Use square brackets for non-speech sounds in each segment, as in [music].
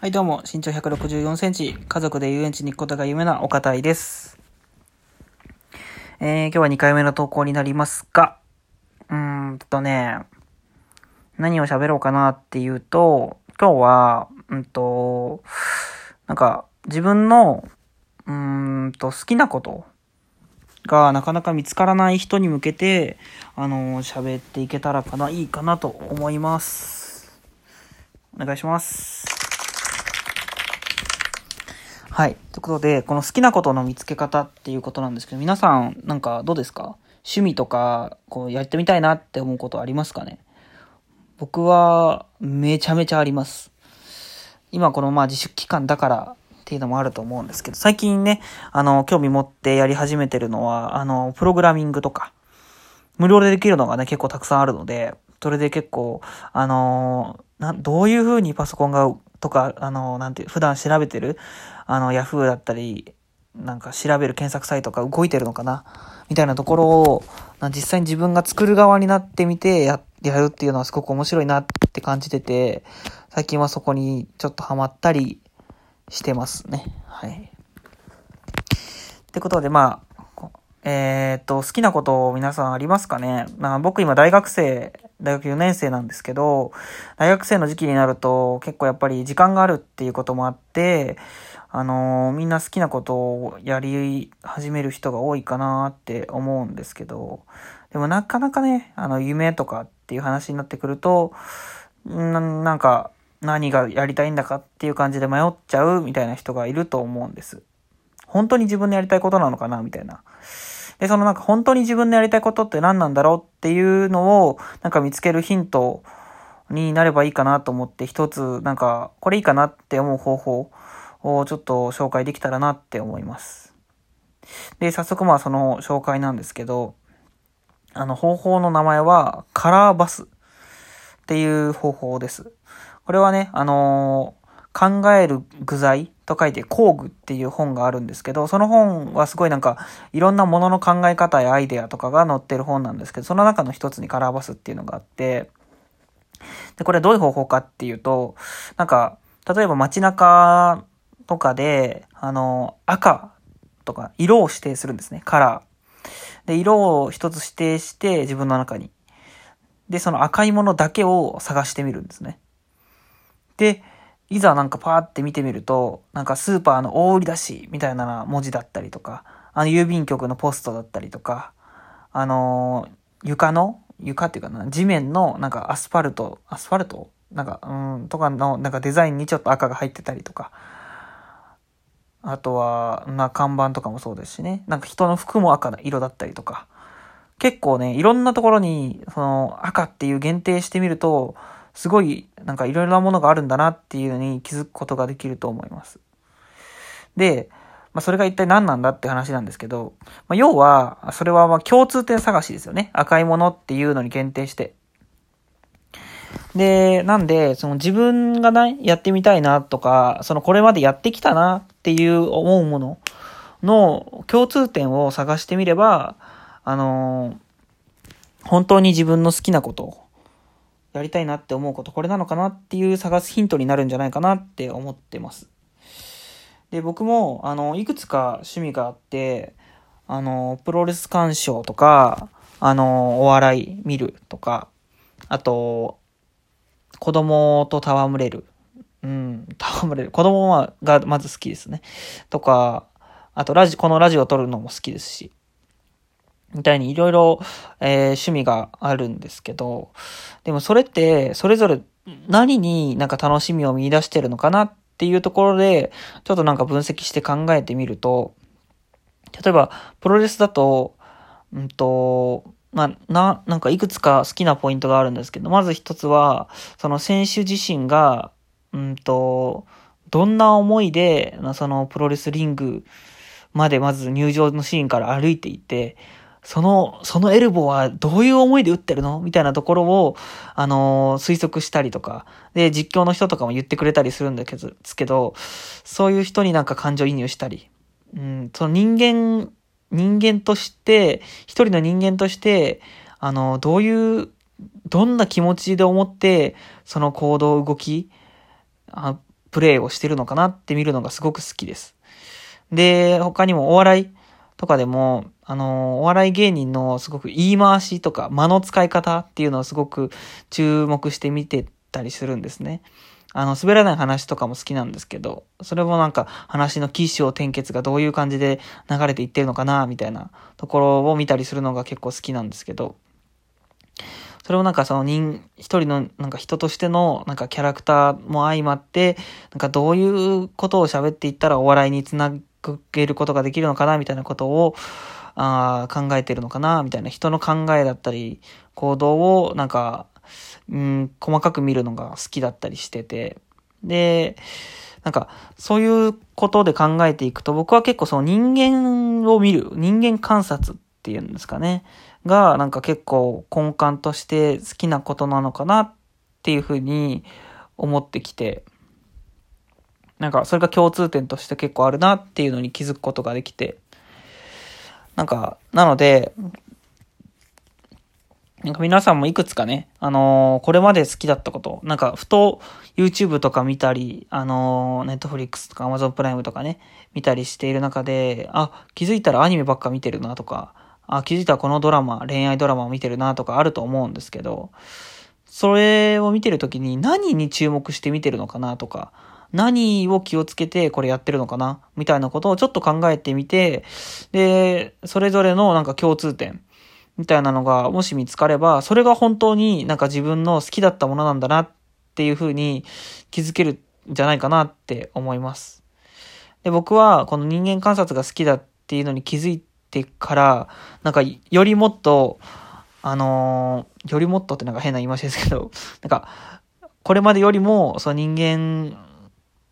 はい、どうも、身長164センチ、家族で遊園地に行くことが夢なお堅いです。えー、今日は2回目の投稿になりますが、うーんとね、何を喋ろうかなっていうと、今日は、うんと、なんか、自分の、うーんと、好きなことがなかなか見つからない人に向けて、あの喋っていけたらかな、いいかなと思います。お願いします。はい。ということで、この好きなことの見つけ方っていうことなんですけど、皆さん、なんかどうですか？趣味とか、こう、やってみたいなって思うことありますかね？僕は、めちゃめちゃあります。今このまあ自粛期間だからっていうのもあると思うんですけど、最近ね、あの、興味持ってやり始めてるのは、あの、プログラミングとか、無料でできるのがね、結構たくさんあるので、それで結構、あのな、どういう風にパソコンが、とか、あのなんていう、普段調べてる、あの、ヤフーだったり、なんか調べる検索サイトが動いてるのかなみたいなところを、な実際に自分が作る側になってみてや、やるっていうのはすごく面白いなって感じてて、最近はそこにちょっとハマったりしてますね。はい。ってことで、まあ、えーっと、好きなこと皆さんありますかね？まあ僕今大学生、大学4年生なんですけど、大学生の時期になると結構やっぱり時間があるっていうこともあって、あのーみんな好きなことをやり始める人が多いかなって思うんですけど、でもなかなかね、あの、夢とかっていう話になってくると、ななんか、何がやりたいんだかっていう感じで迷っちゃうみたいな人がいると思うんです。本当に自分のやりたいことなのかなみたいな。で、そのなんか本当に自分のやりたいことって何なんだろうっていうのをなんか見つけるヒントになればいいかなと思って一つなんかこれいいかなって思う方法をちょっと紹介できたらなって思います。で、早速まあその紹介なんですけど、あの方法の名前はカラーバスっていう方法です。これはね、あのー考える具材と書いて工具っていう本があるんですけど、その本はすごいなんかいろんなものの考え方やアイデアとかが載ってる本なんですけど、その中の一つにカラーバスっていうのがあって、で、これどういう方法かっていうと、なんか、例えば街中とかで、あの、赤とか色を指定するんですね、カラー。で、色を一つ指定して自分の中に。で、その赤いものだけを探してみるんですね。で、いざなんかパーって見てみると、なんかスーパーの大売り出しみたいな文字だったりとか、あの郵便局のポストだったりとか、あのー床の、床っていうかな、地面のなんかアスファルト、アスファルト？なんか、うん、とかのなんかデザインにちょっと赤が入ってたりとか、あとは、まあ看板とかもそうですしね、なんか人の服も赤な色だったりとか、結構ね、いろんなところに、その赤っていう限定してみると、すごい、なんかいろいろなものがあるんだなっていうのに気づくことができると思います。で、まあ、それが一体何なんだって話なんですけど、まあ、要は、それはまあ共通点探しですよね。赤いものっていうのに限定して。で、なんで、その自分がな、やってみたいなとか、そのこれまでやってきたなっていう思うものの共通点を探してみれば、あのー本当に自分の好きなことやりたいなって思うこと、これなのかなっていう探すヒントになるんじゃないかなって思ってます。で、僕も、あの、いくつか趣味があって、あの、プロレス鑑賞とか、あの、お笑い見るとか、あと、子供と戯れる。うん、戯れる。子供はがまず好きですね。とか、あとラジ、このラジオを撮るのも好きですし。みたいにいろいろ、えー趣味があるんですけど、でもそれって、それぞれ何になんか楽しみを見出してるのかなっていうところで、ちょっとなんか分析して考えてみると、例えば、プロレスだと、うんと、まあ、な、なんかいくつか好きなポイントがあるんですけど、まず一つは、その選手自身が、うんと、どんな思いで、そのプロレスリングまでまず入場のシーンから歩いていて、その、そのエルボーはどういう思いで打ってるの？みたいなところを、あのー推測したりとか、で、実況の人とかも言ってくれたりするんだけど、ですけど、そういう人になんか感情移入したり、うん、その人間、人間として、一人の人間として、あの、どういう、どんな気持ちで思って、その行動、動き、あプレイをしてるのかなって見るのがすごく好きです。で、他にもお笑いとかでも、あの、お笑い芸人のすごく言い回しとか間の使い方っていうのをすごく注目して見てたりするんですね。あの、滑らない話とかも好きなんですけど、それもなんか話の起承転結がどういう感じで流れていってるのかな、みたいなところを見たりするのが結構好きなんですけど、それもなんかその人、一人のなんか人としてのなんかキャラクターも相まって、なんかどういうことを喋っていったらお笑いにつなげることができるのかなみたいなことをあ考えてるのかなみたいな人の考えだったり行動をなんか、うん、細かく見るのが好きだったりしてて、で、なんか、そういうことで考えていくと、僕は結構その人間を見る、人間観察っていうんですかね。が、なんか結構根幹として好きなことなのかなっていうふうに思ってきて、なんかそれが共通点として結構あるなっていうのに気づくことができて、なんか、なので、なんか皆さんもいくつかね、あのー、これまで好きだったこと、なんかふと YouTube とか見たり、あのー、Netflix とか Amazon プライムとかね、見たりしている中で、あ、気づいたらアニメばっか見てるなとか、あ、気づいたらこのドラマ、恋愛ドラマを見てるなとかあると思うんですけど、それを見てるときに何に注目して見てるのかなとか、何を気をつけてこれやってるのかな？みたいなことをちょっと考えてみて、で、それぞれのなんか共通点みたいなのがもし見つかれば、それが本当になんか自分の好きだったものなんだなっていうふうに気づけるんじゃないかなって思います。で、僕はこの人間観察が好きだっていうのに気づいてから、なんか、よりもっと、あのー、よりもっとってなんか変な言い回しですけど、なんか、これまでよりも、その人間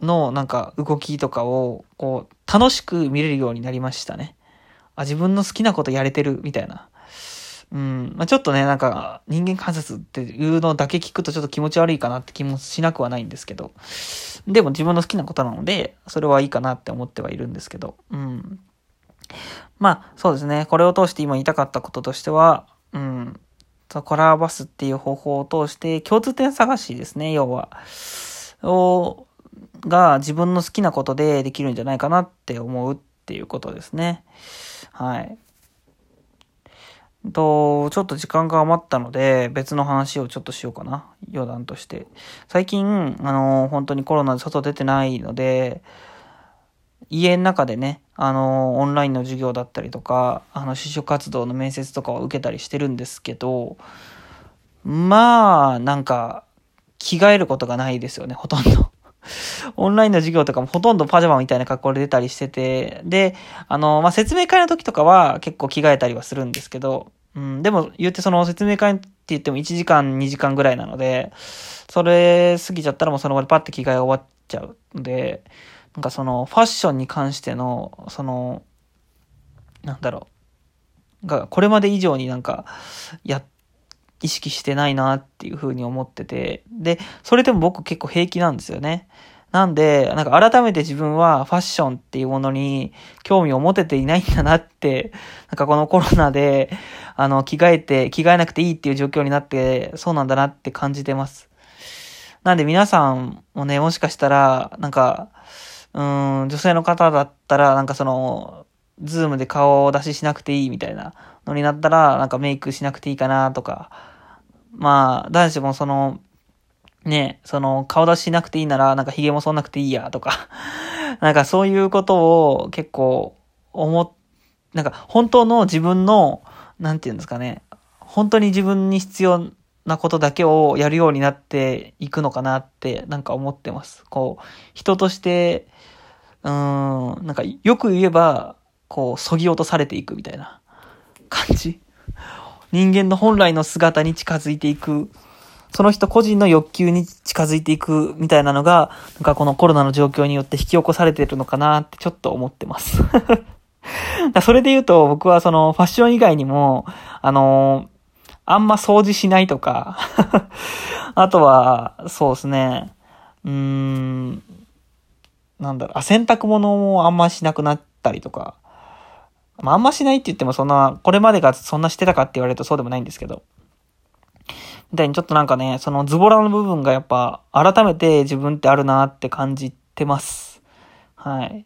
のなんか動きとかを、こう、楽しく見れるようになりましたね。あ、自分の好きなことやれてる、みたいな。うん。まあ、ちょっとね、なんか、人間観察っていうのだけ聞くとちょっと気持ち悪いかなって気もしなくはないんですけど。でも自分の好きなことなので、それはいいかなって思ってはいるんですけど。うん。まあ、そうですね。これを通して今言いたかったこととしては、うん、コラーバスっていう方法を通して共通点探しですね、要は。を、が自分の好きなことでできるんじゃないかなって思うっていうことですね。はい。と、ちょっと時間が余ったので、別の話をちょっとしようかな。余談として。最近、あの、本当にコロナで外出てないので、家の中でね、あの、オンラインの授業だったりとか、あの、就職活動の面接とかを受けたりしてるんですけど、まあ、なんか、着替えることがないですよね、ほとんど。オンラインの授業とかもほとんどパジャマみたいな格好で出たりしてて、で、あの、まあ、説明会の時とかは結構着替えたりはするんですけど、うん、でも言ってその説明会って言っても1時間2時間ぐらいなので、それ過ぎちゃったらもうその場でパッて着替え終わっちゃうので、なんかそのファッションに関しての、その、なんだろう、が、これまで以上になんか、やっ、意識してないなっていうふうに思ってて、で、それでも僕結構平気なんですよね。なんで、なんか改めて自分はファッションっていうものに興味を持てていないんだなって、なんかこのコロナで、あの、着替えて、着替えなくていいっていう状況になって、そうなんだなって感じてます。なんで皆さんもね、もしかしたら、なんか、うん、女性の方だったら、なんかその、ズームで顔を出ししなくていいみたいなのになったら、なんかメイクしなくていいかなとか、まあ、男子もその、ね、その、顔出ししなくていいなら、なんか髭も剃んなくていいやとか、[laughs] なんかそういうことを結構思っ、なんか本当の自分の、なんていうんですかね、本当に自分に必要なことだけをやるようになっていくのかなってなんか思ってます。こう、人としてうん、なんかよく言えば、こう、そぎ落とされていくみたいな。感じ。人間の本来の姿に近づいていく、その人個人の欲求に近づいていくみたいなのが、なんかこのコロナの状況によって引き起こされてるのかなってちょっと思ってます。それで言うと僕はそのファッション以外にも、あのあんま掃除しないとか [laughs] あとは、そうですね、うーん、なんだろう、洗濯物もあんましなくなったりとか、まあ、あんましないって言ってもそんな、これまでがそんなしてたかって言われるとそうでもないんですけど、みたいにちょっとなんかね、そのズボラの部分がやっぱ改めて自分ってあるなって感じてます。はい。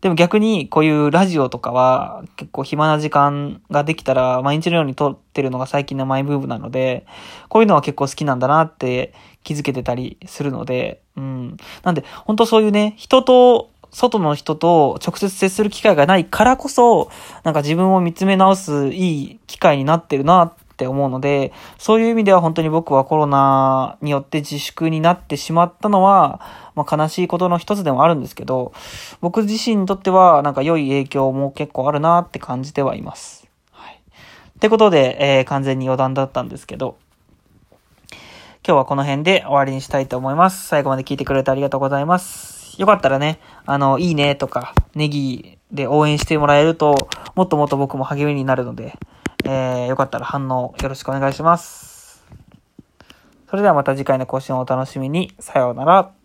でも逆にこういうラジオとかは結構暇な時間ができたら毎日のように撮ってるのが最近のマイブームなので、こういうのは結構好きなんだなって気づけてたりするので、うん。なんで本当そういうね、人と外の人と直接接する機会がないからこそ、なんか自分を見つめ直すいい機会になってるなって思うので、そういう意味では本当に僕はコロナによって自粛になってしまったのは、まあ、悲しいことの一つでもあるんですけど、僕自身にとってはなんか良い影響も結構あるなって感じてはいます。はい。ってことで、えー、完全に余談だったんですけど、今日はこの辺で終わりにしたいと思います。最後まで聞いてくれてありがとうございます。よかったらね、あの、いいねとか、ネギで応援してもらえると、もっともっと僕も励みになるので、えー、よかったら反応よろしくお願いします。それではまた次回の更新をお楽しみに。さようなら。